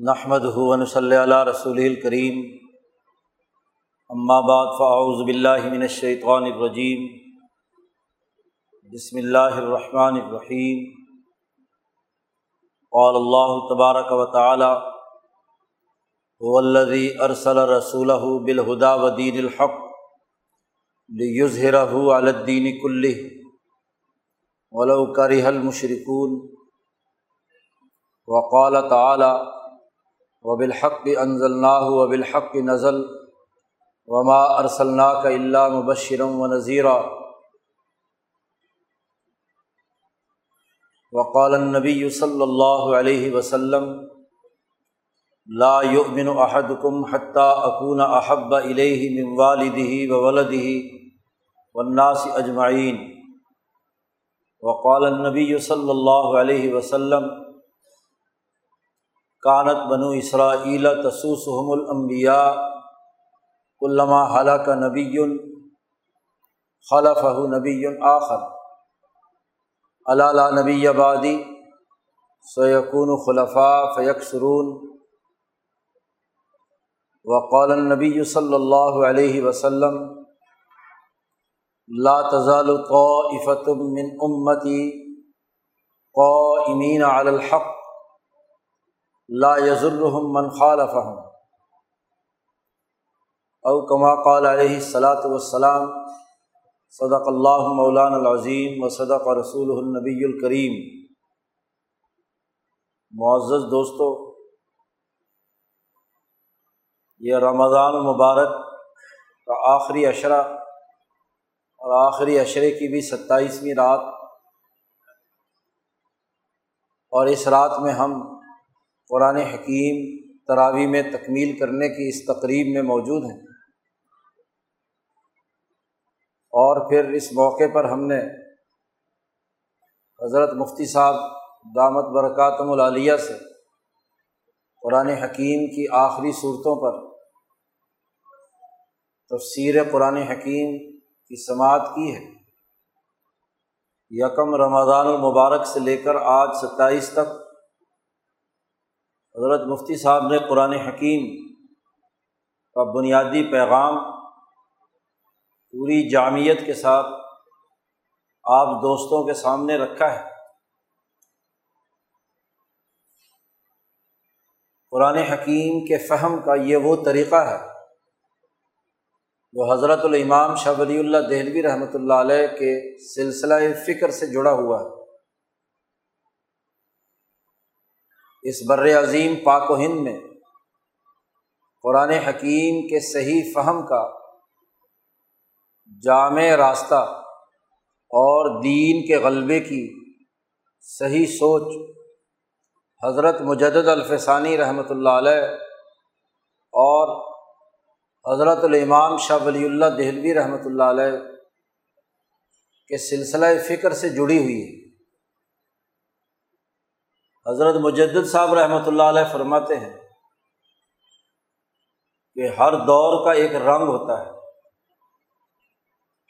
نحمد ہُون صلی اللہ رسول الکریم بعد فاعوذ باللہ من الشیطان الرجیم بسم اللہ الرحمن الرحیم قال اللہ تبارک و تعالی الذي ارسل رسول بالہدا ودین الحق لیظہرہ علی الدین کلہ ولو کرہ المشرکون وقال تعالی وبالحق انزلناه وبالحق نزل وما ارسلناك الا مبشرا ونذيرا. وقال النبي صلى الله عليه وسلم لا يؤمن احدكم حتى اكون احب اليه من والده وولده والناس اجمعين وقال النبي صلى الله عليه وسلم کانت بنو اسرائیل تسوسحم الانبیاء علامہ حلق نبی خلف نبی آخر علالہ نبی آبادی سیقون خلفاء فیق سرون وقال النبی صلی اللہ علیہ وسلم لا تزال قائفت من امتی قائمین علی الحق لا یزرحم من خالفہم۔ او کما قال علیہ الصلاۃ والسلام، صدق اللہ مولان العظیم و صدق رسول النبی الکریم۔ معزز دوستو، یہ رمضان المبارک کا آخری اشرہ اور آخری اشرے کی بھی ستائیسویں رات اور اس رات میں ہم قرآن حکیم تراوی میں تکمیل کرنے کی اس تقریب میں موجود ہیں۔ اور پھر اس موقع پر ہم نے حضرت مفتی صاحب دامت برکاتم العالیہ سے قرآن حکیم کی آخری صورتوں پر تفسیر قرآن حکیم کی سماعت کی ہے۔ یکم رمضان المبارک سے لے کر آج ستائیس تک حضرت مفتی صاحب نے قرآن حکیم کا بنیادی پیغام پوری جامعت کے ساتھ آپ دوستوں کے سامنے رکھا ہے۔ قرآن حکیم کے فہم کا یہ وہ طریقہ ہے جو حضرت الامام شاہ ولی اللہ دہلوی رحمۃ اللہ علیہ کے سلسلہ فکر سے جڑا ہوا ہے۔ اس بر عظیم پاک و ہند میں، قرآن حکیم کے صحیح فہم کا جامع راستہ اور دین کے غلبے کی صحیح سوچ حضرت مجد الفسانی رحمۃ اللہ علیہ اور حضرت الامام شاہ ولی اللہ دہلوی رحمۃ اللہ علیہ کے سلسلہ فکر سے جڑی ہوئی ہے۔ حضرت مجد صاحب رحمۃ اللہ علیہ فرماتے ہیں کہ ہر دور کا ایک رنگ ہوتا ہے،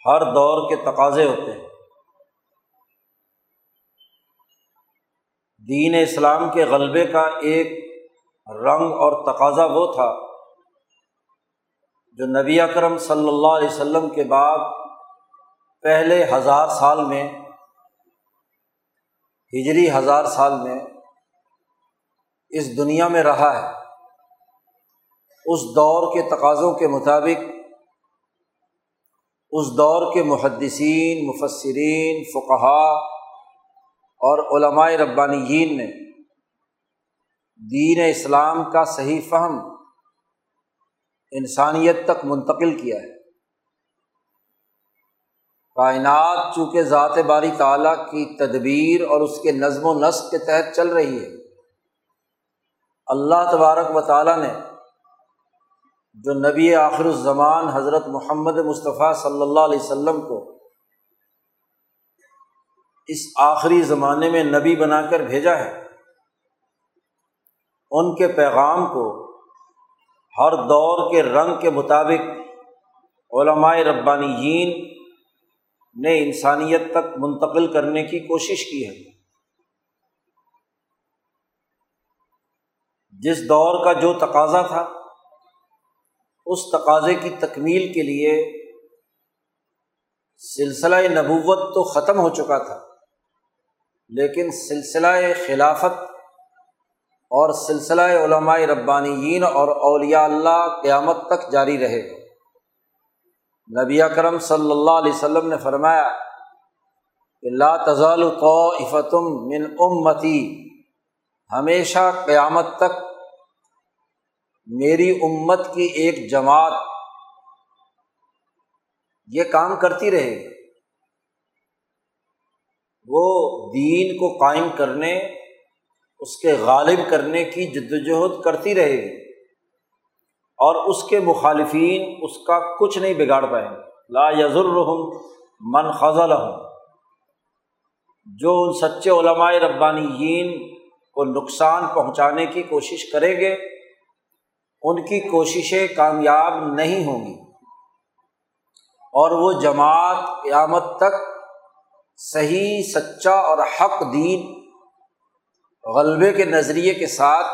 ہر دور کے تقاضے ہوتے ہیں۔ دین اسلام کے غلبے کا ایک رنگ اور تقاضا وہ تھا جو نبی اکرم صلی اللہ علیہ وسلم کے بعد پہلے ہزار سال میں، ہجری ہزار سال میں اس دنیا میں رہا ہے، اس دور کے تقاضوں کے مطابق، اس دور کے محدثین مفصرین فقہا اور علمائے ربانیین نے دین اسلام کا صحیح فہم انسانیت تک منتقل کیا ہے۔ کائنات چونکہ ذات باری تعلیٰ کی تدبیر اور اس کے نظم و نسق کے تحت چل رہی ہے اللہ تبارک و تعالیٰ نے جو نبی آخر الزمان حضرت محمد مصطفیٰ صلی اللہ علیہ وسلم کو اس آخری زمانے میں نبی بنا کر بھیجا ہے، ان کے پیغام کو ہر دور کے رنگ کے مطابق علمائے ربانیین نے انسانیت تک منتقل کرنے کی کوشش کی ہے۔ جس دور کا جو تقاضا تھا، اس تقاضے کی تکمیل کے لیے سلسلہ نبوت تو ختم ہو چکا تھا، لیکن سلسلہ خلافت اور سلسلہ علماء ربانیین اور اولیاء اللہ قیامت تک جاری رہے۔ گا نبی اکرم صلی اللہ علیہ وسلم نے فرمایا کہ لا تزال طائفتم من امتی، ہمیشہ قیامت تک میری امت کی ایک جماعت یہ کام کرتی رہے گی۔ وہ دین کو قائم کرنے، اس کے غالب کرنے کی جد وجہد کرتی رہے گی۔ اور اس کے مخالفین اس کا کچھ نہیں بگاڑ پائیں گے۔ لا یزرحم من خزل ہوں جو ان سچے علماء ربانیین کو نقصان پہنچانے کی کوشش کریں گے ان کی کوششیں کامیاب نہیں ہوں گی۔ اور وہ جماعت قیامت تک صحیح، سچا اور حق دین غلبے کے نظریے کے ساتھ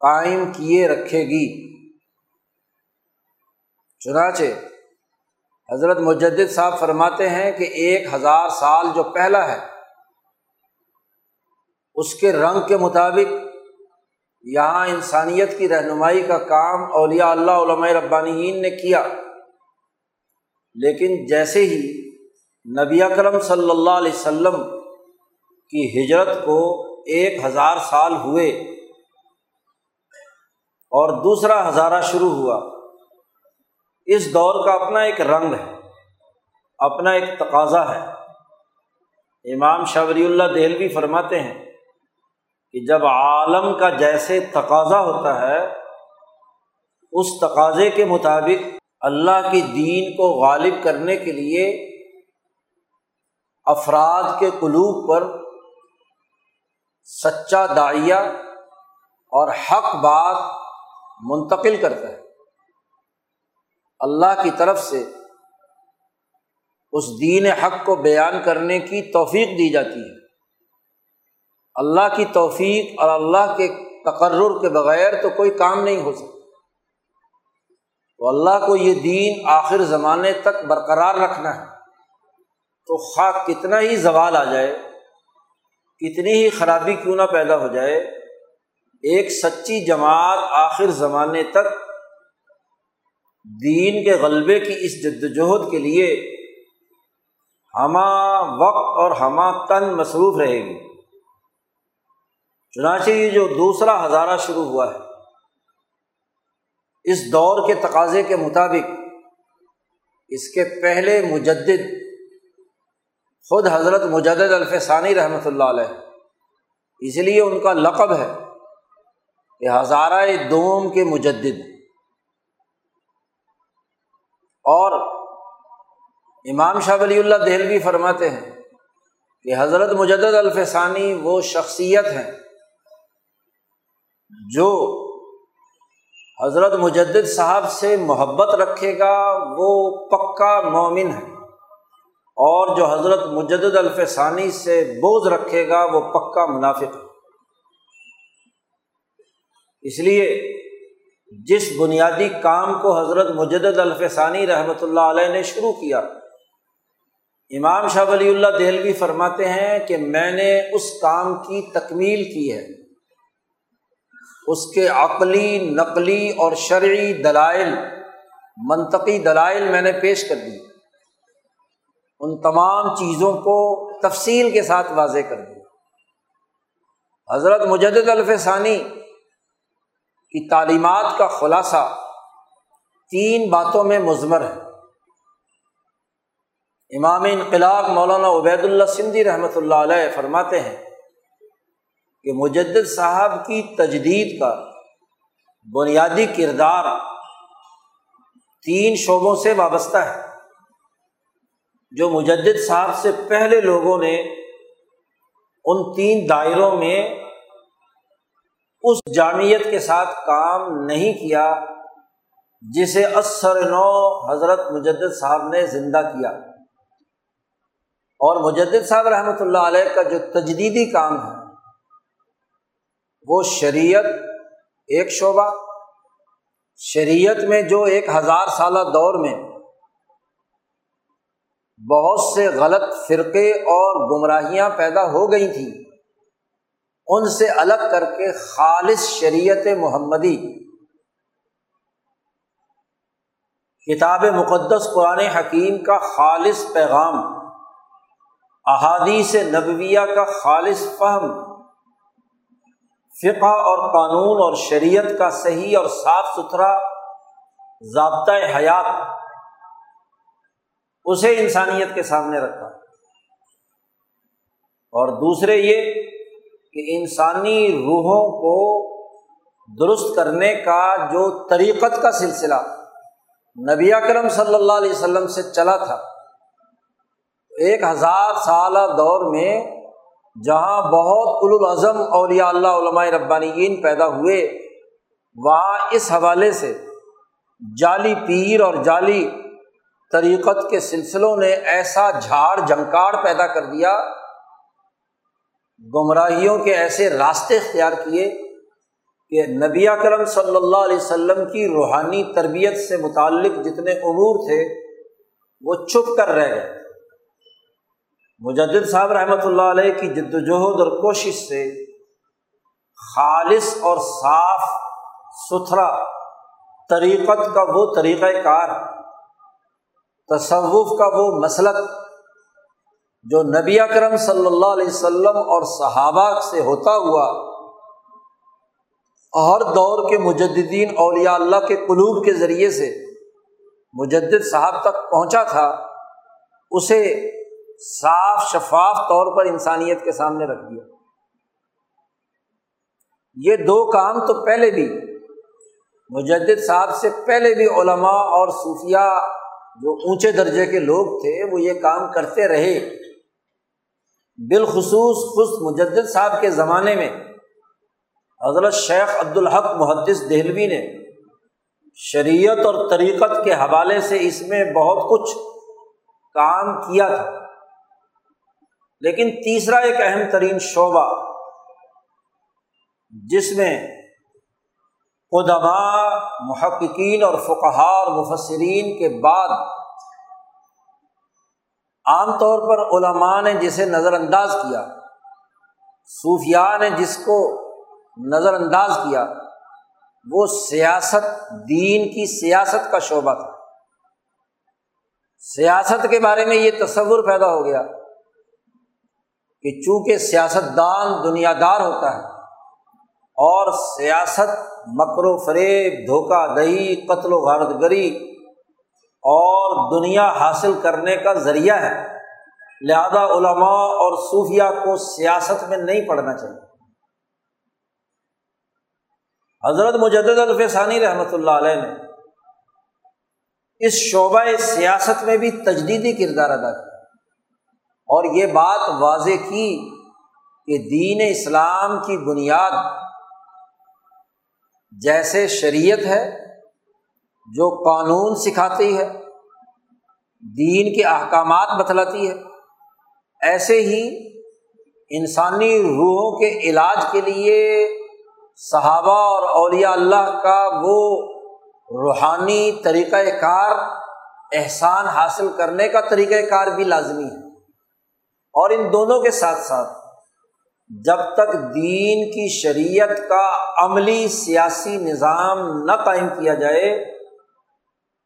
قائم کیے رکھے گی۔ چنانچہ حضرت مجد صاحب فرماتے ہیں کہ ایک ہزار سال جو پہلا ہے، اس کے رنگ کے مطابق یہاں انسانیت کی رہنمائی کا کام اولیاء اللہ علماء ربانیین نے کیا۔ لیکن جیسے ہی نبی اکرم صلی اللہ علیہ وسلم کی ہجرت کو ایک ہزار سال ہوئے اور دوسرا ہزارہ شروع ہوا، اس دور کا اپنا ایک رنگ ہے، اپنا ایک تقاضا ہے۔ امام شبری اللہ دہل بھی فرماتے ہیں کہ جب عالم کا جیسے تقاضا ہوتا ہے، اس تقاضے کے مطابق اللہ کی دین کو غالب کرنے کے لیے افراد کے قلوب پر سچا دائیا اور حق بات منتقل کرتا ہے۔ اللہ کی طرف سے اس دین حق کو بیان کرنے کی توفیق دی جاتی ہے۔ اللہ کی توفیق اور اللہ کے تقرر کے بغیر تو کوئی کام نہیں ہو سکتا۔ تو اللہ کو یہ دین آخر زمانے تک برقرار رکھنا ہے۔ تو خواہ کتنا ہی زوال آ جائے، کتنی ہی خرابی کیوں نہ پیدا ہو جائے، ایک سچی جماعت آخر زمانے تک دین کے غلبے کی اس جد وجہد کے لیے ہمہ وقت اور ہمہ تن مصروف رہے گی۔ چنانچہ یہ جو دوسرا ہزارہ شروع ہوا ہے، اس دور کے تقاضے کے مطابق، اس کے پہلے مجدد خود حضرت مجدد الفسانی رحمۃ اللہ علیہ، اس لیے ان کا لقب ہے کہ ہزارہ دوم کے مجدد۔ اور امام شاہ ولی اللہ دہلوی فرماتے ہیں کہ حضرت مجدد الفسانی وہ شخصیت ہیں جو حضرت مجدد صاحب سے محبت رکھے گا، وہ پکا مومن ہے۔ اور جو حضرت مجدد الفسانی سے بوجھ رکھے گا، وہ پکا منافق ہے۔ اس لیے جس بنیادی کام کو حضرت مجدد الفسانی رحمۃ اللہ علیہ نے شروع کیا، امام شاہ ولی اللہ دہلوی فرماتے ہیں کہ میں نے اس کام کی تکمیل کی ہے۔ اس کے عقلی، نقلی اور شرعی دلائل، منطقی دلائل میں نے پیش کر دی۔ ان تمام چیزوں کو تفصیل کے ساتھ واضح کر دیا حضرت مجد الف ثانی کی تعلیمات کا خلاصہ تین باتوں میں مضمر ہے۔ امام انقلاب مولانا عبید اللہ سندھی رحمۃ اللہ علیہ فرماتے ہیں کہ مجدد صاحب کی تجدید کا بنیادی کردار تین شعبوں سے وابستہ ہے، جو مجدد صاحب سے پہلے لوگوں نے ان تین دائروں میں اس جامعت کے ساتھ کام نہیں کیا جسے اثر نو حضرت مجدد صاحب نے زندہ کیا۔ اور مجدد صاحب رحمۃ اللہ علیہ کا جو تجدیدی کام ہے وہ شریعت، ایک شعبہ، شریعت میں جو ایک ہزار سالہ دور میں بہت سے غلط فرقے اور گمراہیاں پیدا ہو گئی تھیں، ان سے الگ کر کے خالص شریعت محمدی، کتاب مقدس قرآن حکیم کا خالص پیغام، احادیث نبویہ کا خالص فہم فقہ اور قانون اور شریعت کا صحیح اور صاف ستھرا ضابطۂ حیات اسے انسانیت کے سامنے رکھا اور دوسرے یہ کہ انسانی روحوں کو درست کرنے کا جو طریقت کا سلسلہ نبی اکرم صلی اللہ علیہ وسلم سے چلا تھا، ایک ہزار سالہ دور میں جہاں بہت الاظم اولیاء اللہ علماء ربانیین پیدا ہوئے، وہاں اس حوالے سے جعلی پیر اور جعلی طریقت کے سلسلوں نے ایسا جھاڑ جھنکاڑ پیدا کر دیا، گمراہیوں کے ایسے راستے اختیار کیے کہ نبی کرم صلی اللہ علیہ وسلم کی روحانی تربیت سے متعلق جتنے امور تھے، وہ چھپ کر رہ گئے۔ مجد صاحب رحمۃ اللہ علیہ کی جد وجہد اور کوشش سے خالص اور صاف ستھرا طریقت کا وہ طریقۂ کار، تصوف کا وہ مسلک جو نبی اکرم صلی اللہ علیہ وسلم اور صحابہ سے ہوتا ہوا ہر دور کے مجدین اولیاء اللہ کے قلوب کے ذریعے سے مجد صاحب تک پہنچا تھا، اسے صاف شفاف طور پر انسانیت کے سامنے رکھ دیا۔ یہ دو کام تو پہلے بھی مجد صاحب سے پہلے بھی علماء اور صوفیہ جو اونچے درجے کے لوگ تھے، وہ یہ کام کرتے رہے۔ بالخصوص خود مجد صاحب کے زمانے میں حضرت شیخ عبدالحق محدث دہلوی نے شریعت اور طریقت کے حوالے سے اس میں بہت کچھ کام کیا تھا۔ لیکن تیسرا ایک اہم ترین شعبہ جس میں قدما محققین اور فقہار مفسرین کے بعد عام طور پر علماء نے جسے نظر انداز کیا، صوفیاء نے جس کو نظر انداز کیا، وہ سیاست، دین کی سیاست کا شعبہ تھا۔ سیاست کے بارے میں یہ تصور پیدا ہو گیا کہ چونکہ سیاست دان دنیا دار ہوتا ہے اور سیاست مکر و فریب، دھوکہ دہی، قتل و غارت گری اور دنیا حاصل کرنے کا ذریعہ ہے، لہذا علماء اور صوفیہ کو سیاست میں نہیں پڑھنا چاہیے۔ حضرت مجد الفسانی رحمۃ اللہ علیہ نے اس شعبۂ سیاست میں بھی تجدیدی کردار ادا کیا۔ اور یہ بات واضح کی کہ دین اسلام کی بنیاد جیسے شریعت ہے جو قانون سکھاتی ہے، دین کے احکامات بتلاتی ہے، ایسے ہی انسانی روحوں کے علاج کے لیے صحابہ اور اولیاء اللہ کا وہ روحانی طریقۂ کار احسان حاصل کرنے کا طریقۂ کار بھی لازمی ہے۔ اور ان دونوں کے ساتھ ساتھ جب تک دین کی شریعت کا عملی سیاسی نظام نہ قائم کیا جائے،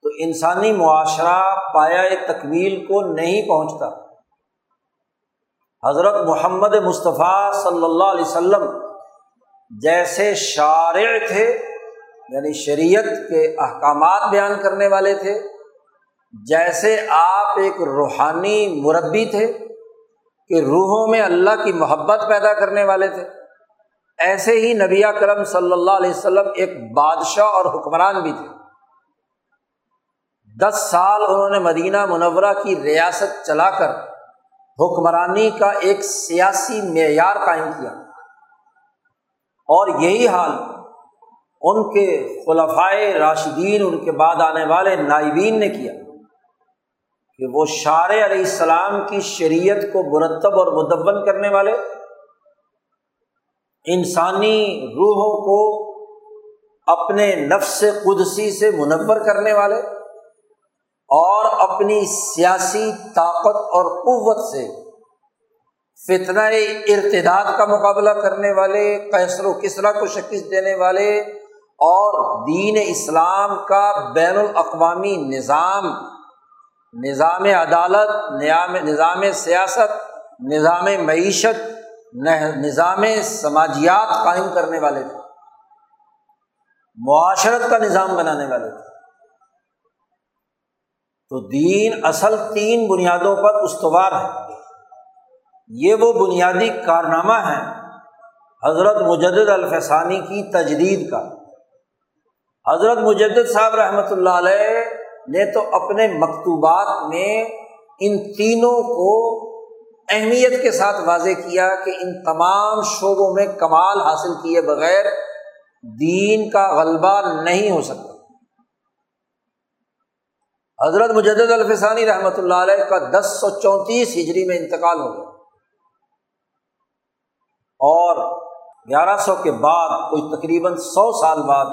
تو انسانی معاشرہ پایا تکمیل کو نہیں پہنچتا۔ حضرت محمد مصطفیٰ صلی اللہ علیہ وسلم جیسے شارع تھے یعنی شریعت کے احکامات بیان کرنے والے تھے، جیسے آپ ایک روحانی مربی تھے کہ روحوں میں اللہ کی محبت پیدا کرنے والے تھے۔ ایسے ہی نبی کرم صلی اللہ علیہ وسلم ایک بادشاہ اور حکمران بھی تھے۔ دس سال انہوں نے مدینہ منورہ کی ریاست چلا کر حکمرانی کا ایک سیاسی معیار قائم کیا۔ اور یہی حال ان کے خلفائے راشدین ان کے بعد آنے والے نائبین نے کیا۔ کہ وہ شار علیہ السلام کی شریعت کو مرتب اور مدبن کرنے والے انسانی روحوں کو اپنے نفس قدسی سے منور کرنے والے اور اپنی سیاسی طاقت اور قوت سے فتنہ ارتداد کا مقابلہ کرنے والے کیسر و کسرا کو شکست دینے والے اور دین اسلام کا بین الاقوامی نظام نظام عدالت، نظام سیاست، نظام معیشت نظام سماجیات قائم کرنے والے تھے۔ معاشرت کا نظام بنانے والے تھے۔ تو دین اصل تین بنیادوں پر استوار ہے۔ یہ وہ بنیادی کارنامہ ہے حضرت مجد الفسانی کی تجدید کا۔ حضرت مجد صاحب رحمۃ اللہ علیہ نے تو اپنے مکتوبات میں ان تینوں کو اہمیت کے ساتھ واضح کیا کہ ان تمام شعبوں میں کمال حاصل کیے بغیر دین کا غلبہ نہیں ہو سکتا۔ حضرت مجد الفسانی رحمۃ اللہ علیہ کا دس سو چونتیس ہجری میں انتقال ہو گیا۔ اور گیارہ سو کے بعد، کوئی تقریباً سو سال بعد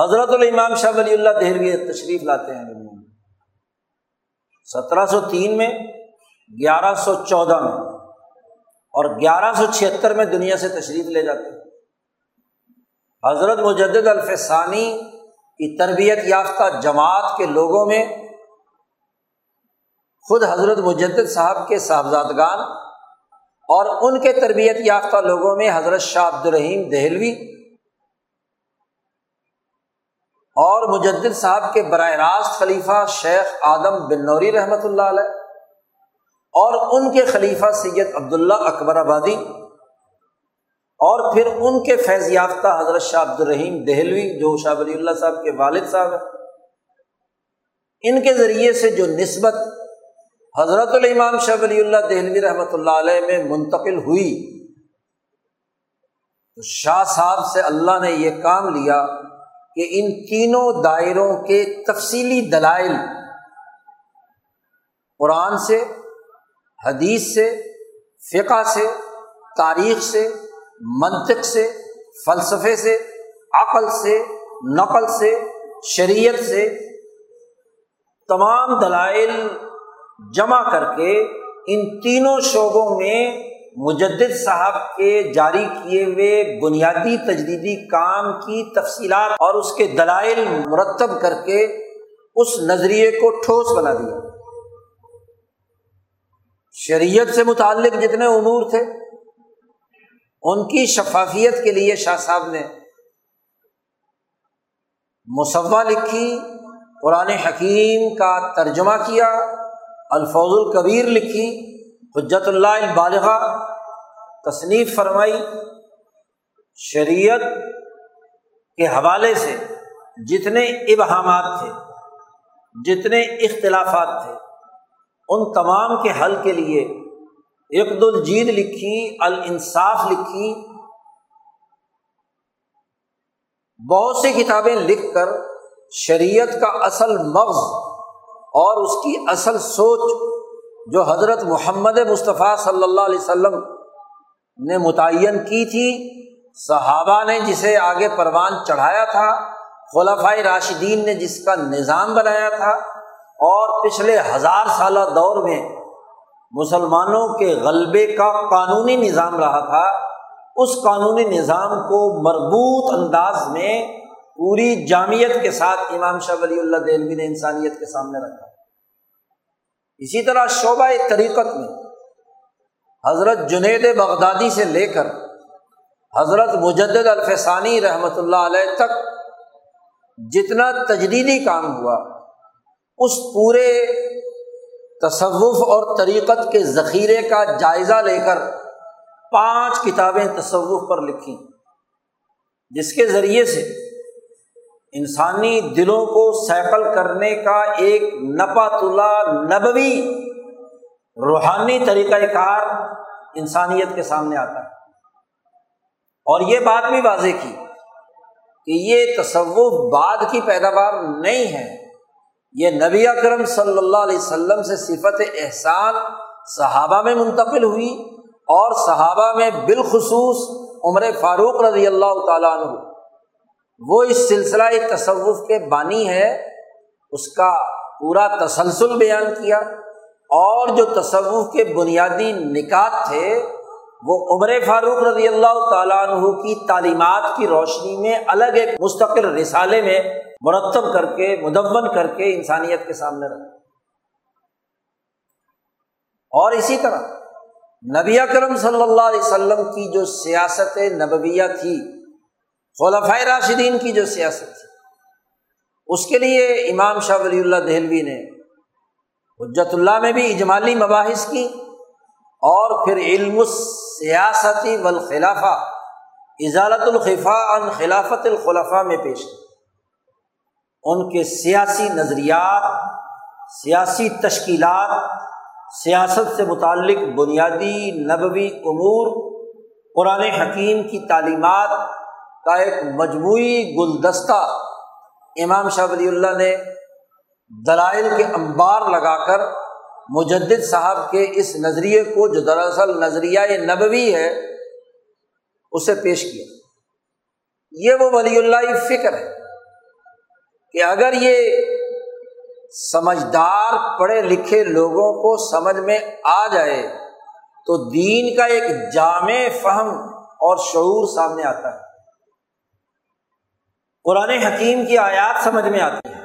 حضرت الامام شاہ ولی اللہ دہلوی تشریف لاتے ہیں دنیا میں۔ سترہ سو تین میں، گیارہ سو چودہ میں، اور گیارہ سو چھہتر میں دنیا سے تشریف لے جاتے ہیں۔ حضرت مجد الفسانی کی تربیت یافتہ جماعت کے لوگوں میں خود حضرت مجد صاحب کے صاحبزادگان اور ان کے تربیت یافتہ لوگوں میں حضرت شاہ عبد الرحیم دہلوی اور مجد صاحب کے براہ راست خلیفہ شیخ آدم بن نوری رحمۃ اللہ علیہ اور ان کے خلیفہ سید عبداللہ اکبر آبادی اور پھر ان کے فیض یافتہ حضرت شاہ عبد الرحیم دہلوی، جو شاہ ولی اللہ صاحب کے والد صاحب ہیں۔ ان کے ذریعے سے جو نسبت حضرت الامام شاہ ولی اللہ دہلوی رحمۃ اللہ علیہ میں منتقل ہوئی، تو شاہ صاحب سے اللہ نے یہ کام لیا کہ ان تینوں دائروں کے تفصیلی دلائل قرآن سے، حدیث سے، فقہ سے، تاریخ سے، منطق سے، فلسفے سے، عقل سے، نقل سے، شریعت سے تمام دلائل جمع کر کے ان تینوں شعبوں میں مجد صاحب کے جاری کیے ہوئے بنیادی تجدیدی کام کی تفصیلات اور اس کے دلائل مرتب کر کے اس نظریے کو ٹھوس بنا دیا۔ شریعت سے متعلق جتنے امور تھے، ان کی شفافیت کے لیے شاہ صاحب نے مصوع لکھی، قرآن حکیم کا ترجمہ کیا الفوظ القبیر لکھی۔ حجت اللہ البالغ تصنیف فرمائی شریعت کے حوالے سے جتنے ابہامات تھے، جتنے اختلافات تھے، ان تمام کے حل کے لیے اقد الجید لکھی، الانصاف لکھی، بہت سی کتابیں لکھ کر شریعت کا اصل مغز اور اس کی اصل سوچ جو حضرت محمد مصطفیٰ صلی اللہ علیہ وسلم نے متعین کی تھی، صحابہ نے جسے آگے پروان چڑھایا تھا خلافۂ راشدین نے جس کا نظام بنایا تھا، اور پچھلے ہزار سالہ دور میں مسلمانوں کے غلبے کا قانونی نظام رہا تھا، اس قانونی نظام کو مربوط انداز میں پوری جامعت کے ساتھ امام شاہ ولی اللہ دہلوی نے انسانیت کے سامنے رکھا۔ اسی طرح شعبہ طریقت میں حضرت جنید بغدادی سے لے کر حضرت مجد الفسانی رحمۃ اللہ علیہ تک جتنا تجدیدی کام ہوا، اس پورے تصوف اور طریقت کے ذخیرے کا جائزہ لے کر پانچ کتابیں تصوف پر لکھی جس کے ذریعے سے انسانی دلوں کو سیکل کرنے کا ایک نپا نبوی روحانی طریقۂ کار انسانیت کے سامنے آتا ہے۔ اور یہ بات بھی واضح کی کہ یہ تصوف بعد کی پیداوار نہیں ہے۔ یہ نبی اکرم صلی اللہ علیہ وسلم سے صفت احسان صحابہ میں منتقل ہوئی اور صحابہ میں بالخصوص عمر فاروق رضی اللہ تعالیٰ عنہ وہ اس سلسلہ تصوف کے بانی ہے، اس کا پورا تسلسل بیان کیا۔ اور جو تصوف کے بنیادی نکات تھے، وہ عمر فاروق رضی اللہ تعالیٰ عنہ کی تعلیمات کی روشنی میں الگ ایک مستقل رسالے میں مرتب کر کے مدمن کر کے انسانیت کے سامنے رکھ اور اسی طرح نبی اکرم صلی اللہ علیہ وسلم کی جو سیاست نبویہ تھی خلفۂ راشدین کی جو سیاست تھی۔ اس کے لیے امام شاہ ولی اللہ دہلوی نے حجت اللہ میں بھی اجمالی مباحث کی اور پھر علم سیاستی والخلافہ اجالت الخفا ان خلافت الخلفاء میں پیش کی۔ ان کے سیاسی نظریات، سیاسی تشکیلات، سیاست سے متعلق بنیادی نبوی امور، قرآن حکیم کی تعلیمات کا ایک مجموعی گلدستہ امام شاہ ولی اللہ نے دلائل کے انبار لگا کر مجد صاحب کے اس نظریے کو جو دراصل نظریہ نبوی ہے، اسے پیش کیا۔ یہ وہ ولی اللہ فکر ہے کہ اگر یہ سمجھدار پڑھے لکھے لوگوں کو سمجھ میں آ جائے تو دین کا ایک جامع فہم اور شعور سامنے آتا ہے۔ قرآن حکیم کی آیات سمجھ میں آتی ہے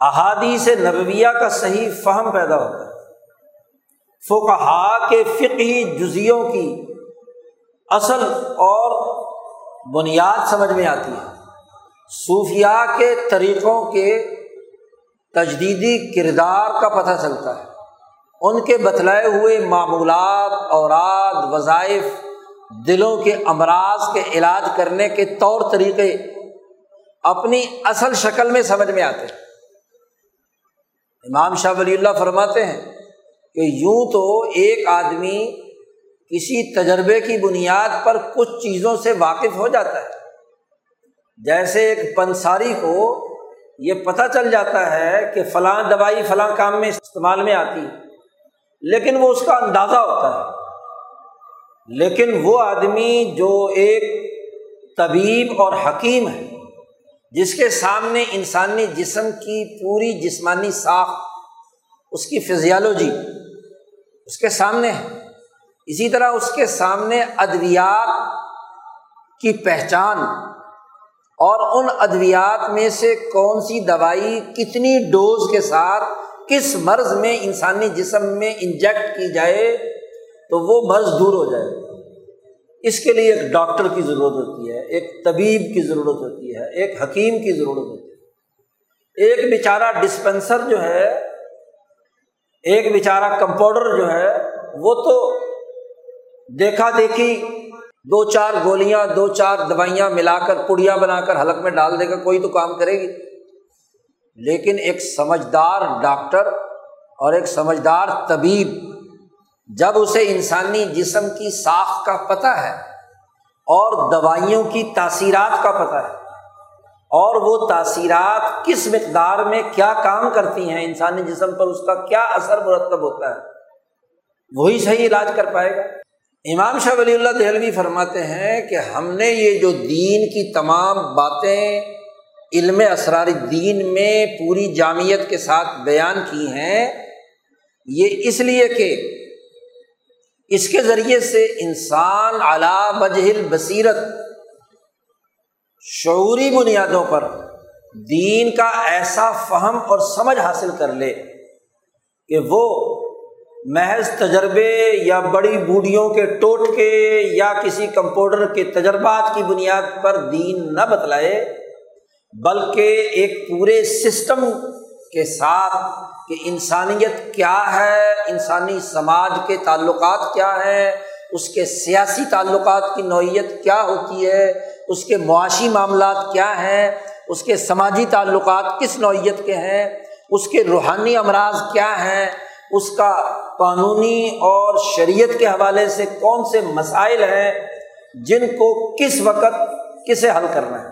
احادیث نبویہ کا صحیح فہم پیدا ہوتا ہے۔ فقہا کے فقہی جزیوں کی اصل اور بنیاد سمجھ میں آتی ہے۔ صوفیہ کے طریقوں کے تجدیدی کردار کا پتہ چلتا ہے۔ ان کے بتلائے ہوئے معمولات، اوراد، وظائف، دلوں کے امراض کے علاج کرنے کے طور طریقے اپنی اصل شکل میں سمجھ میں آتے ہیں۔ امام شاہ ولی اللہ فرماتے ہیں کہ یوں تو ایک آدمی کسی تجربے کی بنیاد پر کچھ چیزوں سے واقف ہو جاتا ہے۔ جیسے ایک پنساری کو یہ پتہ چل جاتا ہے کہ فلاں دوائی فلاں کام میں استعمال میں آتی لیکن وہ اس کا اندازہ ہوتا ہے۔ لیکن وہ آدمی جو ایک طبیب اور حکیم ہے جس کے سامنے انسانی جسم کی پوری جسمانی ساخت، اس کی فزیالوجی اس کے سامنے ہے۔ اسی طرح اس کے سامنے ادویات کی پہچان اور ان ادویات میں سے کون سی دوائی کتنی ڈوز کے ساتھ کس مرض میں انسانی جسم میں انجیکٹ کی جائے تو وہ مرض دور ہو جائے۔ اس کے لیے ایک ڈاکٹر کی ضرورت ہوتی ہے، ایک طبیب کی ضرورت ہوتی ہے، ایک حکیم کی ضرورت ہوتی ہے۔ ایک بیچارہ ڈسپینسر جو ہے، ایک بیچارہ کمپاؤڈر جو ہے، وہ تو دیکھا دیکھی دو چار گولیاں، دو چار دوائیاں ملا کر، پڑیا بنا کر حلق میں ڈال دے گا، کوئی تو کام کرے گی۔ لیکن ایک سمجھدار ڈاکٹر اور ایک سمجھدار طبیب جب اسے انسانی جسم کی ساخ کا پتہ ہے اور دوائیوں کی تاثیرات کا پتہ ہے، اور وہ تاثیرات کس مقدار میں کیا کام کرتی ہیں، انسانی جسم پر اس کا کیا اثر مرتب ہوتا ہے، وہی صحیح علاج کر پائے گا۔ امام شاہ ولی اللہ دہلوی فرماتے ہیں کہ ہم نے یہ جو دین کی تمام باتیں علم اسرار دین میں پوری جامعت کے ساتھ بیان کی ہیں، یہ اس لیے کہ اس کے ذریعے سے انسان اعلی بجہل بصیرت شعوری بنیادوں پر دین کا ایسا فہم اور سمجھ حاصل کر لے کہ وہ محض تجربے یا بڑی بوڑھیوں کے ٹوٹکے یا کسی کمپاؤڈر کے تجربات کی بنیاد پر دین نہ بتلائے، بلکہ ایک پورے سسٹم کے ساتھ کہ انسانیت کیا ہے، انسانی سماج کے تعلقات کیا ہیں، اس کے سیاسی تعلقات کی نوعیت کیا ہوتی ہے، اس کے معاشی معاملات کیا ہیں، اس کے سماجی تعلقات کس نوعیت کے ہیں، اس کے روحانی امراض کیا ہیں، اس کا قانونی اور شریعت کے حوالے سے کون سے مسائل ہیں، جن کو کس وقت کسے حل کرنا ہے۔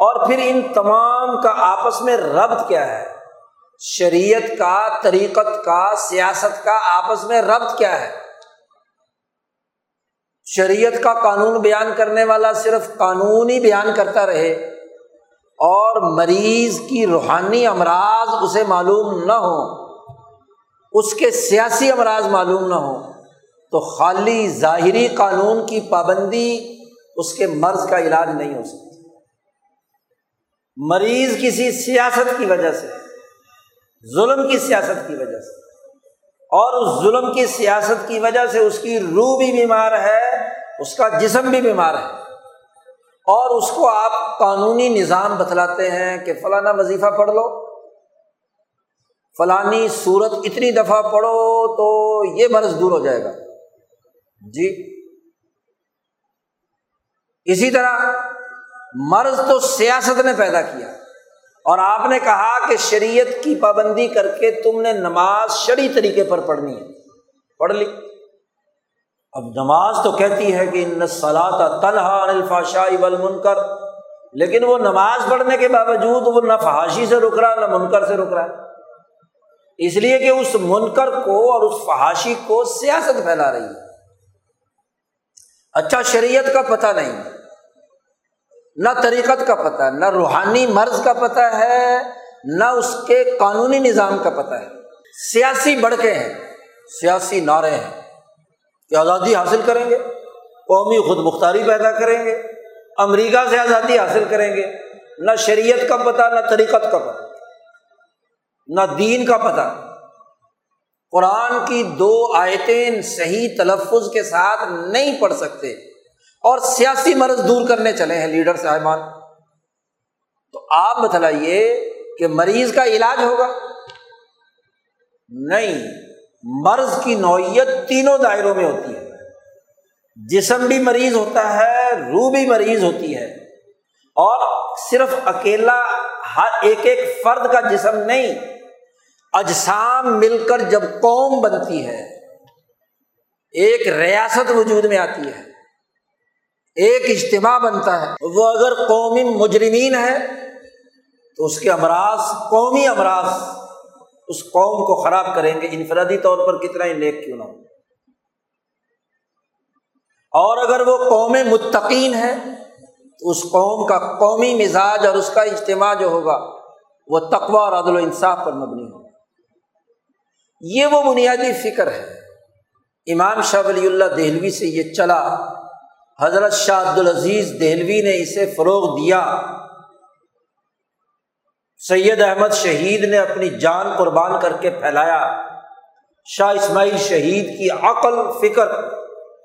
اور پھر ان تمام کا آپس میں ربط کیا ہے؟ شریعت کا، طریقت کا، سیاست کا آپس میں ربط کیا ہے؟ شریعت کا قانون بیان کرنے والا صرف قانون ہی بیان کرتا رہے اور مریض کی روحانی امراض اسے معلوم نہ ہو، اس کے سیاسی امراض معلوم نہ ہوں تو خالی ظاہری قانون کی پابندی اس کے مرض کا علاج نہیں ہو سکتی مریض کسی سیاست کی وجہ سے، ظلم کی سیاست کی وجہ سے، اور اس ظلم کی سیاست کی وجہ سے اس کی روح بھی بیمار ہے، اس کا جسم بھی بیمار ہے۔ اور اس کو آپ قانونی نظام بتلاتے ہیں کہ فلانا وظیفہ پڑھ لو، فلانی صورت اتنی دفعہ پڑھو تو یہ مرض دور ہو جائے گا۔ جی۔ اسی طرح مرض تو سیاست نے پیدا کیا۔ اور آپ نے کہا کہ شریعت کی پابندی کر کے تم نے نماز شری طریقے پر پڑھنی ہے۔ پڑھ لی۔ اب نماز تو کہتی ہے کہ ان سلاتا تنہا الفا شاہ کر لیکن وہ نماز پڑھنے کے باوجود وہ نہ فحاشی سے رک رہا، نہ منکر سے رک رہا ہے۔ اس لیے کہ اس منکر کو اور اس فحاشی کو سیاست پھیلا رہی ہے۔ اچھا شریعت کا پتہ نہیں۔ نہ طریقت کا پتہ ہے نہ روحانی مرض کا پتہ ہے، نہ اس کے قانونی نظام کا پتہ ہے۔ سیاسی بڑکے ہیں، سیاسی نعرے ہیں۔ کہ آزادی حاصل کریں گے، قومی خود مختاری پیدا کریں گے، امریکہ سے آزادی حاصل کریں گے۔ نہ شریعت کا پتہ، نہ طریقت کا پتہ، نہ دین کا پتہ۔ قرآن کی دو آیتیں صحیح تلفظ کے ساتھ نہیں پڑھ سکتے۔ اور سیاسی مرض دور کرنے چلے ہیں لیڈر صاحبان تو آپ بتلائیے کہ مریض کا علاج ہوگا؟ نہیں، مرض کی نوعیت تینوں دائروں میں ہوتی ہے۔ جسم بھی مریض ہوتا ہے، روح بھی مریض ہوتی ہے۔ اور صرف اکیلا ہر ایک ایک فرد کا جسم نہیں، اجسام مل کر جب قوم بنتی ہے، ایک ریاست وجود میں آتی ہے۔ ایک اجتماع بنتا ہے۔ وہ اگر قومی مجرمین ہے تو اس کے امراض، قومی امراض اس قوم کو خراب کریں گے۔ انفرادی طور پر کتنا ہی نیک کیوں نہ ہو۔ اور اگر وہ قوم متقین ہے تو اس قوم کا قومی مزاج اور اس کا اجتماع جو ہوگا، وہ تقوا اور عدل و انصاف پر مبنی ہوگا۔ یہ وہ بنیادی فکر ہے۔ امام شاہ ولی اللہ دہلوی سے یہ چلا۔ حضرت شاہ عبد العزیز دہلوی نے اسے فروغ دیا۔ سید احمد شہید نے اپنی جان قربان کر کے پھیلایا۔ شاہ اسماعیل شہید کی عقل، فکر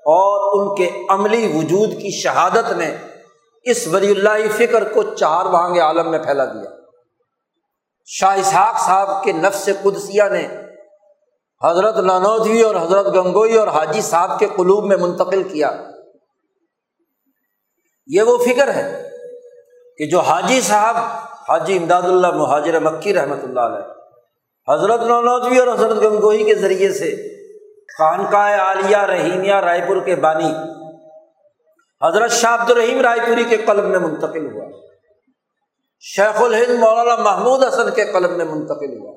اور ان کے عملی وجود کی شہادت نے اس ولی اللہ فکر کو چار بہانگ عالم میں پھیلا دیا۔ شاہ اسحاق صاحب کے نفس قدسیہ نے حضرت نانودوی اور حضرت گنگوئی اور حاجی صاحب کے قلوب میں منتقل کیا۔ یہ وہ فکر ہے کہ جو حاجی صاحب، حاجی امداد اللہ مہاجر مکی رحمۃ اللہ علیہ، حضرت نونودوی اور حضرت گنگوئی کے ذریعے سے خانقاہ عالیہ رحیمیہ رائے پور کے بانی، حضرت شاہ عبد الرحیم رائے پوری کے قلب میں منتقل ہوا، شیخ الہند مولانا محمود حسن کے قلب میں منتقل ہوا۔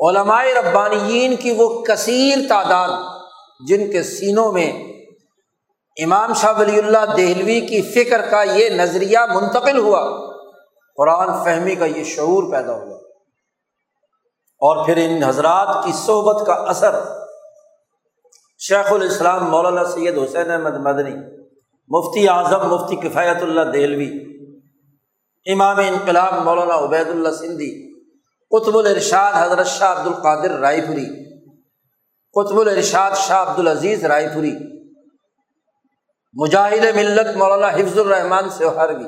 علماء ربانیین کی وہ کثیر تعداد جن کے سینوں میں امام شاہ ولی اللہ دہلوی کی فکر کا یہ نظریہ منتقل ہوا۔ قرآن فہمی کا یہ شعور پیدا ہوا۔ اور پھر ان حضرات کی صحبت کا اثر۔ شیخ الاسلام مولانا سید حسین احمد مدنی، مفتی اعظم مفتی کفایت اللہ دہلوی، امام انقلاب مولانا عبید اللہ سندھی، قطب الرشاد حضرت شاہ عبد القادر رائے پوری، قطب الرشاد شاہ عبد العزیز رائے پوری مجاہد ملت مولانا حفظ الرحمان سے بھی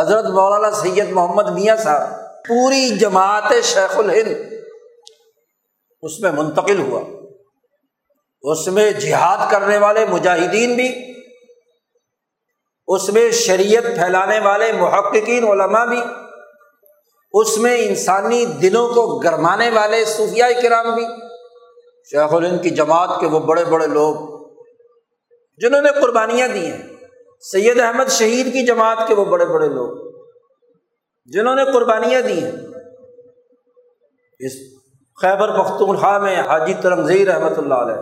حضرت مولانا سید محمد میاں صاحب، پوری جماعت شیخ الہند اس میں منتقل ہوا۔ اس میں جہاد کرنے والے مجاہدین بھی، اس میں شریعت پھیلانے والے محققین علماء بھی، اس میں انسانی دلوں کو گرمانے والے صوفیہ کرام بھی۔ شیخ الہند کی جماعت کے وہ بڑے بڑے لوگ جنہوں نے قربانیاں دی ہیں۔ سید احمد شہید کی جماعت کے وہ بڑے بڑے لوگ۔ جنہوں نے قربانیاں دی ہیں۔ اس خیبر پختونخوا میں حاجی ترنگزئی رحمۃ اللہ علیہ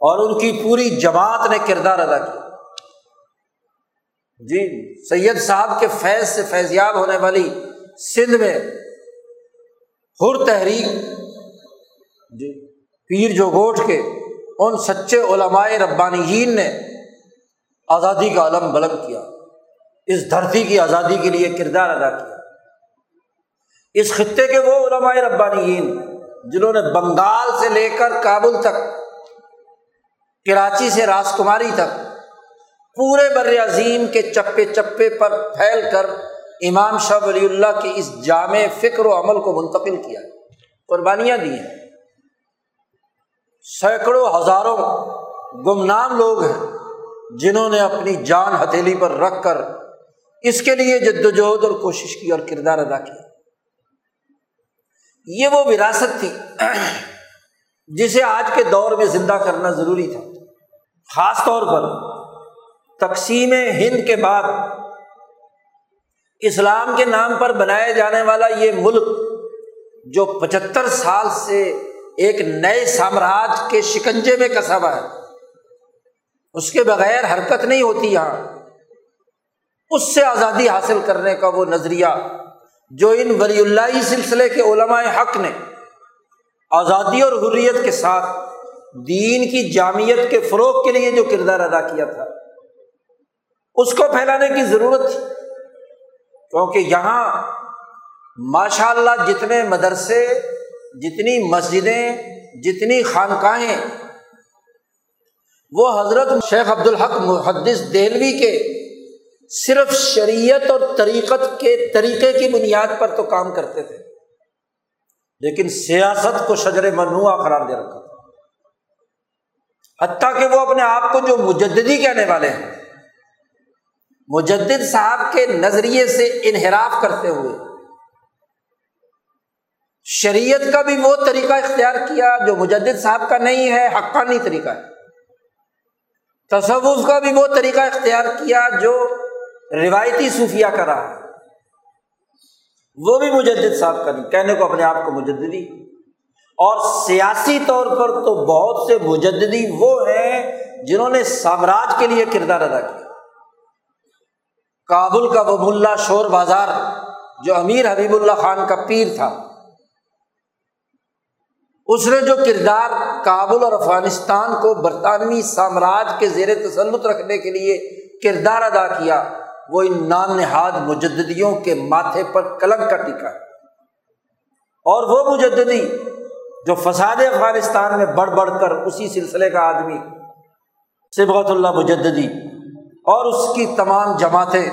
اور ان کی پوری جماعت نے کردار ادا کیا۔ جی سید صاحب کے فیض سے فیضیاب ہونے والی سندھ میں ہر تحریک جی پیر جو گوٹ کے ان سچے علمائے ربانیین نے آزادی کا علم بلند کیا، اس دھرتی کی آزادی کے لیے کردار ادا کیا۔ اس خطے کے وہ علماء ربانیین جنہوں نے بنگال سے لے کر کابل تک، کراچی سے راس کماری تک، پورے بر عظیم کے چپے چپے پر پھیل کر امام شاہ ولی اللہ کی اس جامع فکر و عمل کو منتقل کیا، قربانیاں دی ہیں۔ سینکڑوں ہزاروں گمنام لوگ ہیں جنہوں نے اپنی جان ہتھیلی پر رکھ کر اس کے لیے جد وجہد اور کوشش کی اور کردار ادا کیا۔ یہ وہ وراثت تھی جسے آج کے دور میں زندہ کرنا ضروری تھا۔ خاص طور پر تقسیم ہند کے بعد اسلام کے نام پر بنایا جانے والا یہ ملک جو پچہتر سال سے ایک نئے سامراج کے شکنجے میں کسا ہوا ہے۔ اس کے بغیر حرکت نہیں ہوتی یہاں۔ اس سے آزادی حاصل کرنے کا وہ نظریہ جو ان ولی اللہ سلسلے کے علماء حق نے آزادی اور حریت کے ساتھ دین کی جامعت کے فروغ کے لیے جو کردار ادا کیا تھا، اس کو پھیلانے کی ضرورت تھی۔ کیونکہ یہاں ماشاء اللہ جتنے مدرسے جتنی مسجدیں، جتنی خانقاہیں، وہ حضرت شیخ عبد الحق محدث دہلوی کے صرف شریعت اور طریقت کے طریقے کی بنیاد پر تو کام کرتے تھے۔ لیکن سیاست کو شجر منوع قرار دے رکھا تھا۔ حتیٰ کہ وہ اپنے آپ کو جو مجددی کہنے والے ہیں، مجدد صاحب کے نظریے سے انحراف کرتے ہوئے شریعت کا بھی وہ طریقہ اختیار کیا جو مجدد صاحب کا نہیں ہے، حقانی طریقہ ہے۔ تصوف کا بھی وہ طریقہ اختیار کیا جو روایتی صوفیہ کا رہا۔ وہ بھی مجدد صاحب کا نہیں کہنے کو اپنے آپ کو مجددی۔ اور سیاسی طور پر تو بہت سے مجددی وہ ہیں جنہوں نے سامراج کے لیے کردار ادا کیا۔ کابل کا وہ ملا شور بازار جو امیر حبیب اللہ خان کا پیر تھا۔ اس نے جو کردار کابل اور افغانستان کو برطانوی سامراج کے زیر تسلط رکھنے کے لیے کردار ادا کیا، وہ ان نام نہاد مجددیوں کے ماتھے پر کلنگ کا ٹیکا ہے۔ اور وہ مجددی جو فساد افغانستان میں بڑھ بڑھ کر اسی سلسلے کا آدمی سبغت اللہ مجددی اور اس کی تمام جماعتیں،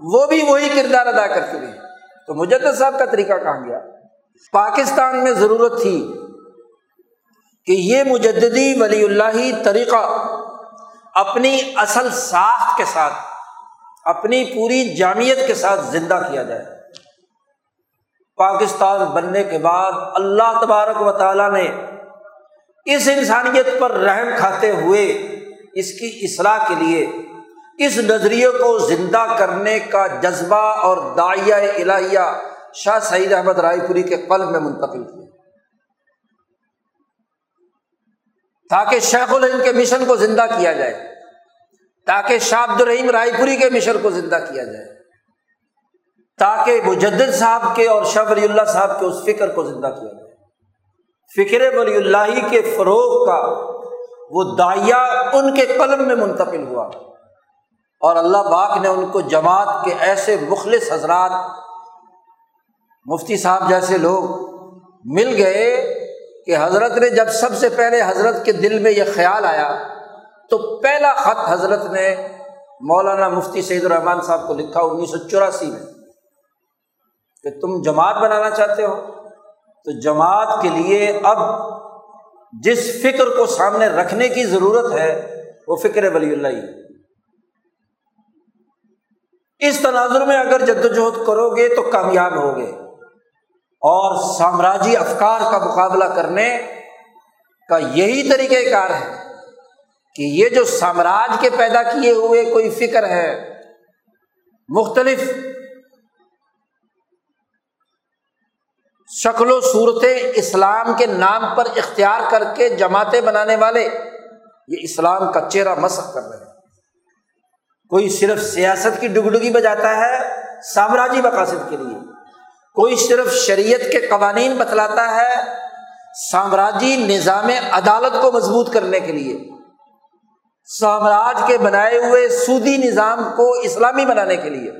وہ بھی وہی کردار ادا کرتی رہی تو مجدد صاحب کا طریقہ کہاں گیا؟ پاکستان میں ضرورت تھی کہ یہ مجددی ولی اللہ طریقہ اپنی اصل ساخت کے ساتھ، اپنی پوری جامعت کے ساتھ زندہ کیا جائے۔ پاکستان بننے کے بعد اللہ تبارک و تعالیٰ نے اس انسانیت پر رحم کھاتے ہوئے اس کی اصلاح کے لیے اس نظریے کو زندہ کرنے کا جذبہ اور دائیا الہیہ شاہ سعید احمد رائے پوری کے قلب میں منتقل کیا۔ تاکہ شیخ الہند کے مشن کو زندہ کیا جائے۔ تاکہ شاہ عبد الرحیم رائے پوری کے مشن کو زندہ کیا جائے۔ تاکہ مجدد صاحب کے اور شاہ ولی اللہ صاحب کے اس فکر کو زندہ کیا جائے۔ فکر ولی اللہ کے فروغ کا وہ دائیا ان کے قلم میں منتقل ہوا۔ اور اللہ باغ نے ان کو جماعت کے ایسے مخلص حضرات، مفتی صاحب جیسے لوگ مل گئے کہ حضرت نے جب سب سے پہلے حضرت کے دل میں یہ خیال آیا، تو پہلا خط حضرت نے مولانا مفتی سعید الرحمان صاحب کو لکھا انیس سو چوراسی میں، کہ تم جماعت بنانا چاہتے ہو۔ تو جماعت کے لیے اب جس فکر کو سامنے رکھنے کی ضرورت ہے، وہ فکر ولی اللہ ہی اس تناظر میں اگر جدوجہد کرو گے تو کامیاب ہوگے۔ اور سامراجی افکار کا مقابلہ کرنے کا یہی طریقہ کار ہے کہ یہ جو سامراج کے پیدا کیے ہوئے کوئی فکر ہے، مختلف شکل و صورتیں اسلام کے نام پر اختیار کر کے جماعتیں بنانے والے، یہ اسلام کا چہرہ مسق کر رہے ہیں۔ کوئی صرف سیاست کی ڈگڈگی بجاتا ہے، سامراجی مقاصد کے لیے۔ کوئی صرف شریعت کے قوانین بتلاتا ہے سامراجی نظام عدالت کو مضبوط کرنے کے لیے۔ سامراج کے بنائے ہوئے سودی نظام کو اسلامی بنانے کے لیے۔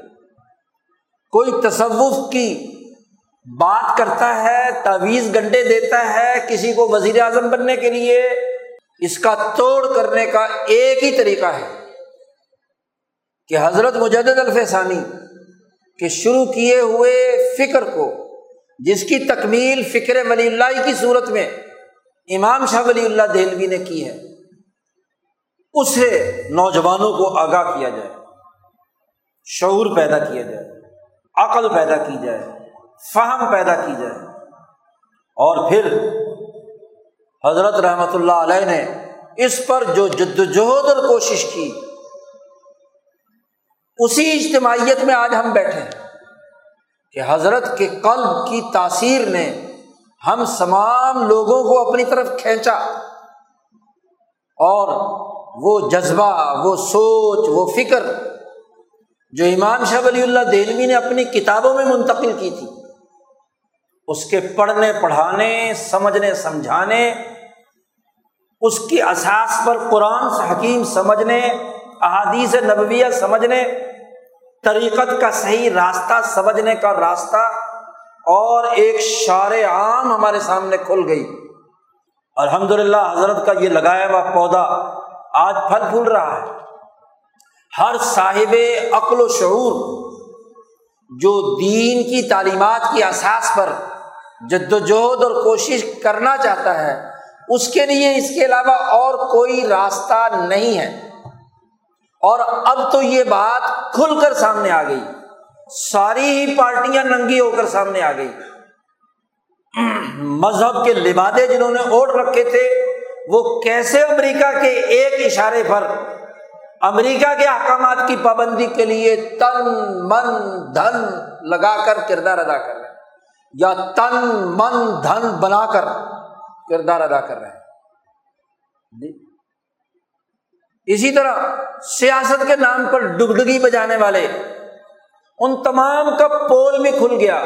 کوئی تصوف کی بات کرتا ہے، تعویذ گنڈے دیتا ہے کسی کو وزیر اعظم بننے کے لیے، اس کا توڑ کرنے کا ایک ہی طریقہ ہے کہ حضرت مجد الفسانی کے شروع کیے ہوئے فکر کو، جس کی تکمیل فکر ولی اللہ کی صورت میں امام شاہ ولی اللہ دہلوی نے کی ہے، اسے نوجوانوں کو آگاہ کیا جائے، شعور پیدا کیا جائے، عقل پیدا کی جائے، فہم پیدا کی جائے۔ اور پھر حضرت رحمت اللہ علیہ نے اس پر جو جد وجہد اور کوشش کی اسی اجتماعیت میں آج ہم بیٹھے ہیں کہ حضرت کے قلب کی تاثیر نے ہم تمام لوگوں کو اپنی طرف کھینچا اور وہ جذبہ، وہ سوچ، وہ فکر جو امام شاہ ولی اللہ دہلوی نے اپنی کتابوں میں منتقل کی تھی، اس کے پڑھنے، پڑھانے، سمجھنے، سمجھانے، اس کی اساس پر قرآن حکیم سمجھنے، احادیث نبویہ سمجھنے طریقت کا صحیح راستہ، سمجھنے کا راستہ اور ایک شار عام ہمارے سامنے کھل گئی۔ الحمد للہ حضرت کا یہ لگایا ہوا پودا آج پھل پھول رہا ہے۔ ہر صاحب عقل و شعور جو دین کی تعلیمات کی اساس پر جد وجہد اور کوشش کرنا چاہتا ہے، اس کے لیے اس کے علاوہ اور کوئی راستہ نہیں ہے۔ اور اب تو یہ بات کھل کر سامنے آ گئی۔ ساری ہی پارٹیاں ننگی ہو کر سامنے آ گئی۔ مذہب کے لبادے جنہوں نے اوٹ رکھے تھے، وہ کیسے امریکہ کے ایک اشارے پر امریکہ کے احکامات کی پابندی کے لیے تن، من، دھن لگا کر کردار ادا کر رہے ہیں؟ یا تن، من، دھن بنا کر کردار ادا کر رہے ہیں؟ اسی طرح سیاست کے نام پر ڈگڈگی بجانے والے، ان تمام کا پول بھی کھل گیا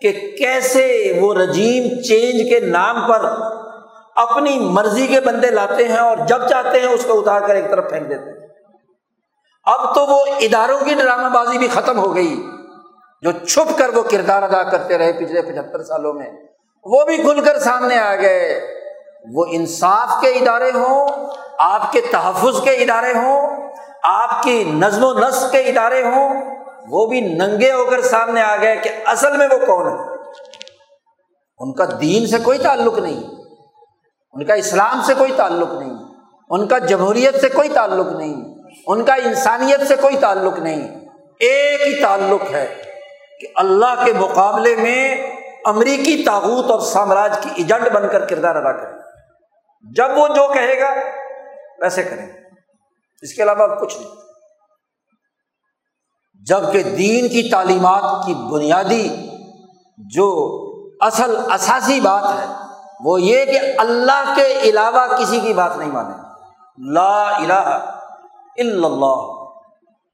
کہ کیسے وہ رجیم چینج کے نام پر اپنی مرضی کے بندے لاتے ہیں اور جب چاہتے ہیں اس کو اتار کر ایک طرف پھینک دیتے ہیں۔ اب تو وہ اداروں کی ڈرامہ بازی بھی ختم ہو گئی۔ جو چھپ کر وہ کردار ادا کرتے رہے پچھلے پچہتر سالوں میں، وہ بھی کھل کر سامنے آ گئے۔ وہ انصاف کے ادارے ہوں، آپ کے تحفظ کے ادارے ہوں، آپ کی نظم و نسق کے ادارے ہوں، وہ بھی ننگے ہو کر سامنے آ گئے کہ اصل میں وہ کون ہے؟ ان کا دین سے کوئی تعلق نہیں، ان کا اسلام سے کوئی تعلق نہیں، ان کا جمہوریت سے کوئی تعلق نہیں، ان کا انسانیت سے کوئی تعلق نہیں۔ ایک ہی تعلق ہے کہ اللہ کے مقابلے میں امریکی تاغوت اور سامراج کی ایجنٹ بن کر کردار ادا کرے جب وہ جو کہے گا، ویسے کریں۔ اس کے علاوہ کچھ نہیں۔ جبکہ دین کی تعلیمات کی بنیادی جو اصل اثاثی بات ہے، وہ یہ کہ اللہ کے علاوہ کسی کی بات نہیں مانے۔ لا الہ الا اللہ۔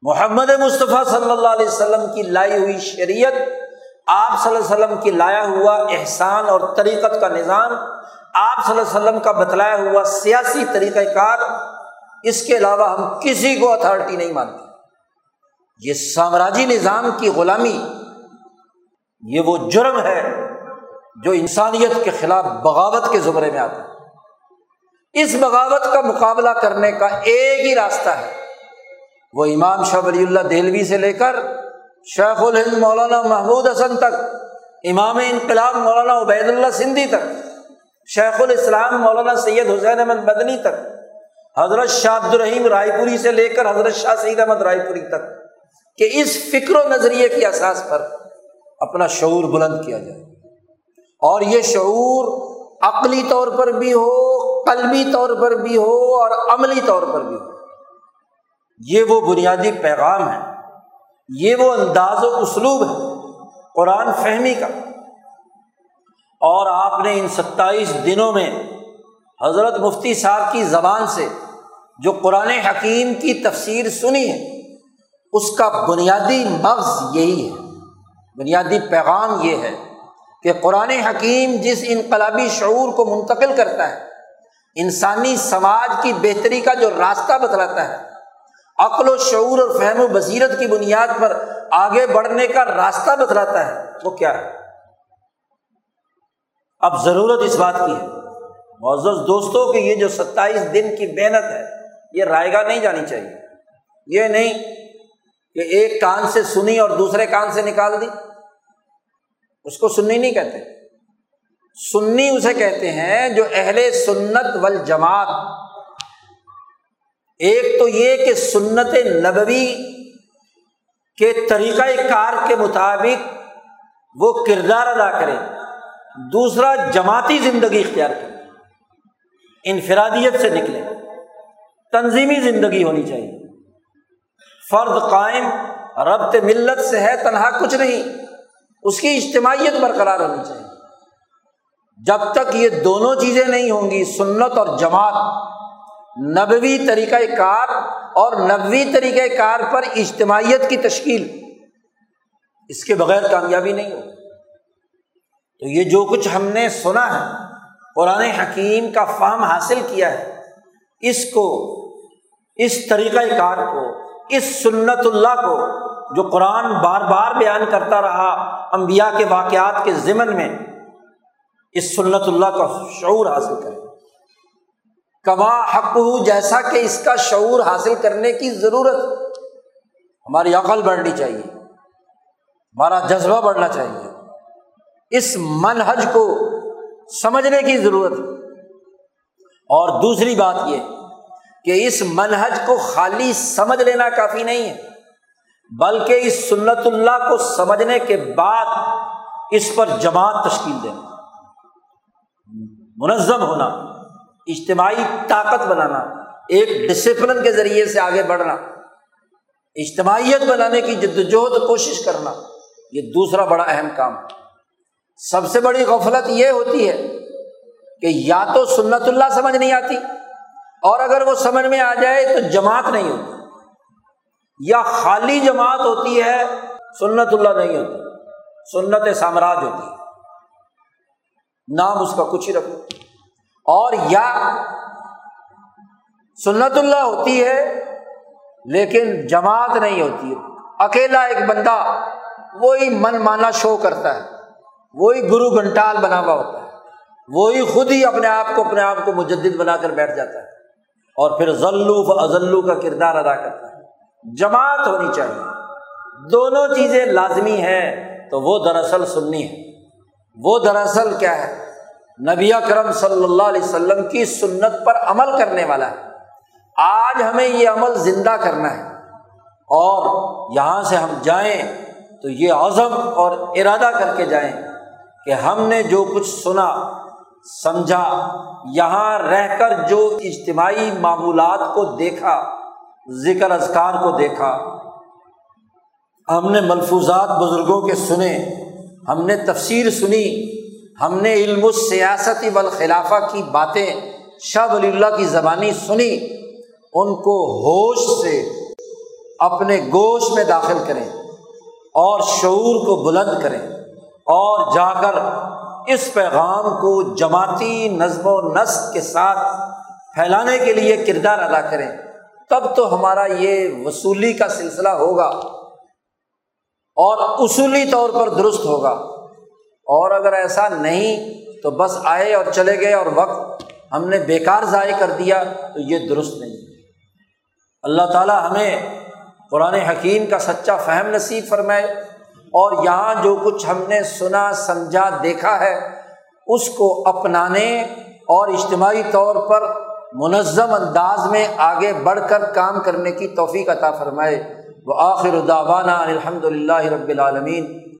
محمد مصطفیٰ صلی اللہ علیہ وسلم کی لائی ہوئی شریعت، آپ صلی اللہ علیہ وسلم کی لایا ہوا احسان اور طریقت کا نظام آپ صلی اللہ علیہ وسلم کا بتلایا ہوا سیاسی طریقۂ کار، اس کے علاوہ ہم کسی کو اتھارٹی نہیں مانتے۔ یہ سامراجی نظام کی غلامی، یہ وہ جرم ہے جو انسانیت کے خلاف بغاوت کے زمرے میں آتا ہے۔ اس بغاوت کا مقابلہ کرنے کا ایک ہی راستہ ہے۔ وہ امام شاہ ولی اللہ دہلوی سے لے کر شیخ الہند مولانا محمود حسن تک، امام انقلاب مولانا عبید اللہ سندھی تک۔ شیخ الاسلام مولانا سید حسین احمد بدنی تک، حضرت شاہ عبد الرحیم رائے پوری سے لے کر حضرت شاہ سعید احمد رائے پوری تک کہ اس فکر و نظریے کی اساس پر اپنا شعور بلند کیا جائے۔ اور یہ شعور عقلی طور پر بھی ہو، قلبی طور پر بھی ہو اور عملی طور پر بھی ہو۔ یہ وہ بنیادی پیغام ہے، یہ وہ انداز و اسلوب ہے، قرآن فہمی کا۔ اور آپ نے ان ستائیس دنوں میں حضرت مفتی صاحب کی زبان سے جو قرآن حکیم کی تفسیر سنی ہے، اس کا بنیادی مغز یہی ہے۔ بنیادی پیغام یہ ہے کہ قرآن حکیم جس انقلابی شعور کو منتقل کرتا ہے، انسانی سماج کی بہتری کا جو راستہ بتلاتا ہے، عقل و شعور اور فہم و بصیرت کی بنیاد پر آگے بڑھنے کا راستہ بتلاتا ہے، وہ کیا ہے؟ اب ضرورت اس بات کی ہے۔ معزز دوستوں کہ یہ جو ستائیس دن کی محنت ہے، یہ رائے گاہ نہیں جانی چاہیے۔ یہ نہیں کہ ایک کان سے سنی اور دوسرے کان سے نکال دی۔ اس کو سننی نہیں کہتے۔ سننی اسے کہتے ہیں جو اہل سنت ول جماعت ایک تو یہ کہ سنت نبوی کے طریقۂ کار کے مطابق وہ کردار ادا کرے۔ دوسرا جماعتی زندگی اختیار کرے انفرادیت سے نکلے تنظیمی زندگی ہونی چاہیے۔ فرد قائم، ربط ملت سے ہے، تنہا کچھ نہیں۔ اس کی اجتماعیت برقرار ہونی چاہیے۔ جب تک یہ دونوں چیزیں نہیں ہوں گی، سنت اور جماعت، نبوی طریقۂ کار اور نبوی طریقۂ کار پر اجتماعیت کی تشکیل، اس کے بغیر کامیابی نہیں ہو تو یہ جو کچھ ہم نے سنا ہے، قرآن حکیم کا فہم حاصل کیا ہے، اس کو، اس طریقۂ کار کو، اس سنت اللہ کو جو قرآن بار بار بیان کرتا رہا امبیا کے واقعات کے ضمن میں، اس سنت اللہ کا شعور حاصل کرے کما حق جیسا کہ اس کا شعور حاصل کرنے کی ضرورت، ہماری عقل بڑھنی چاہیے، ہمارا جذبہ بڑھنا چاہیے۔ اس منحج کو سمجھنے کی ضرورت ہے۔ اور دوسری بات یہ کہ اس منحج کو خالی سمجھ لینا کافی نہیں ہے، بلکہ اس سنت اللہ کو سمجھنے کے بعد اس پر جماعت تشکیل دینا، منظم ہونا، اجتماعی طاقت بنانا، ایک ڈسپلن کے ذریعے سے آگے بڑھنا، اجتماعیت بنانے کی جدوجہد کوشش کرنا، یہ دوسرا بڑا اہم کام ہے۔ سب سے بڑی غفلت یہ ہوتی ہے کہ یا تو سنت اللہ سمجھ نہیں آتی اور اگر وہ سمجھ میں آ جائے تو جماعت نہیں ہوتی یا خالی جماعت ہوتی ہے، سنت اللہ نہیں ہوتی، سنت سامراج ہوتی ہے۔ نام اس کا کچھ ہی رکھو۔ اور یا سنت اللہ ہوتی ہے، لیکن جماعت نہیں ہوتی۔ اکیلا ایک بندہ وہی من مانا شو کرتا ہے۔ وہی گرو گھنٹال بنا ہوا ہوتا ہے۔ وہی خود ہی اپنے آپ کو اپنے آپ کو مجدد بنا کر بیٹھ جاتا ہے۔ اور پھر ذلو ازلو کا کردار ادا کرتا ہے۔ جماعت ہونی چاہیے۔ دونوں چیزیں لازمی ہیں تو وہ دراصل سننی ہے۔ وہ دراصل کیا ہے؟ نبی کرم صلی اللہ علیہ وسلم کی سنت پر عمل کرنے والا ہے۔ آج ہمیں یہ عمل زندہ کرنا ہے۔ اور یہاں سے ہم جائیں تو یہ عزم اور ارادہ کر کے جائیں۔ کہ ہم نے جو کچھ سنا، سمجھا، یہاں رہ کر جو اجتماعی معمولات کو دیکھا، ذکر اذکار کو دیکھا، ہم نے ملفوظات بزرگوں کے سنے، ہم نے تفسیر سنی، ہم نے علم السیاستی والخلافہ کی باتیں، شاہ ولی اللہ کی زبانی سنی، ان کو ہوش سے اپنے گوشت میں داخل کریں اور شعور کو بلند کریں۔ اور جا کر اس پیغام کو جماعتی نظم و نسق کے ساتھ پھیلانے کے لیے کردار ادا کریں، تب تو ہمارا یہ وصولی کا سلسلہ ہوگا اور اصولی طور پر درست ہوگا۔ اور اگر ایسا نہیں تو بس آئے اور چلے گئے اور وقت ہم نے بیکار ضائع کر دیا تو یہ درست نہیں۔ اللہ تعالیٰ ہمیں قرآن حکیم کا سچا فہم نصیب فرمائے۔ اور یہاں جو کچھ ہم نے سنا، سمجھا، دیکھا ہے، اس کو اپنانے اور اجتماعی طور پر منظم انداز میں آگے بڑھ کر کام کرنے کی توفیق عطا فرمائے۔ وہ آخر الداوانہ الحمد للہ رب العالمین۔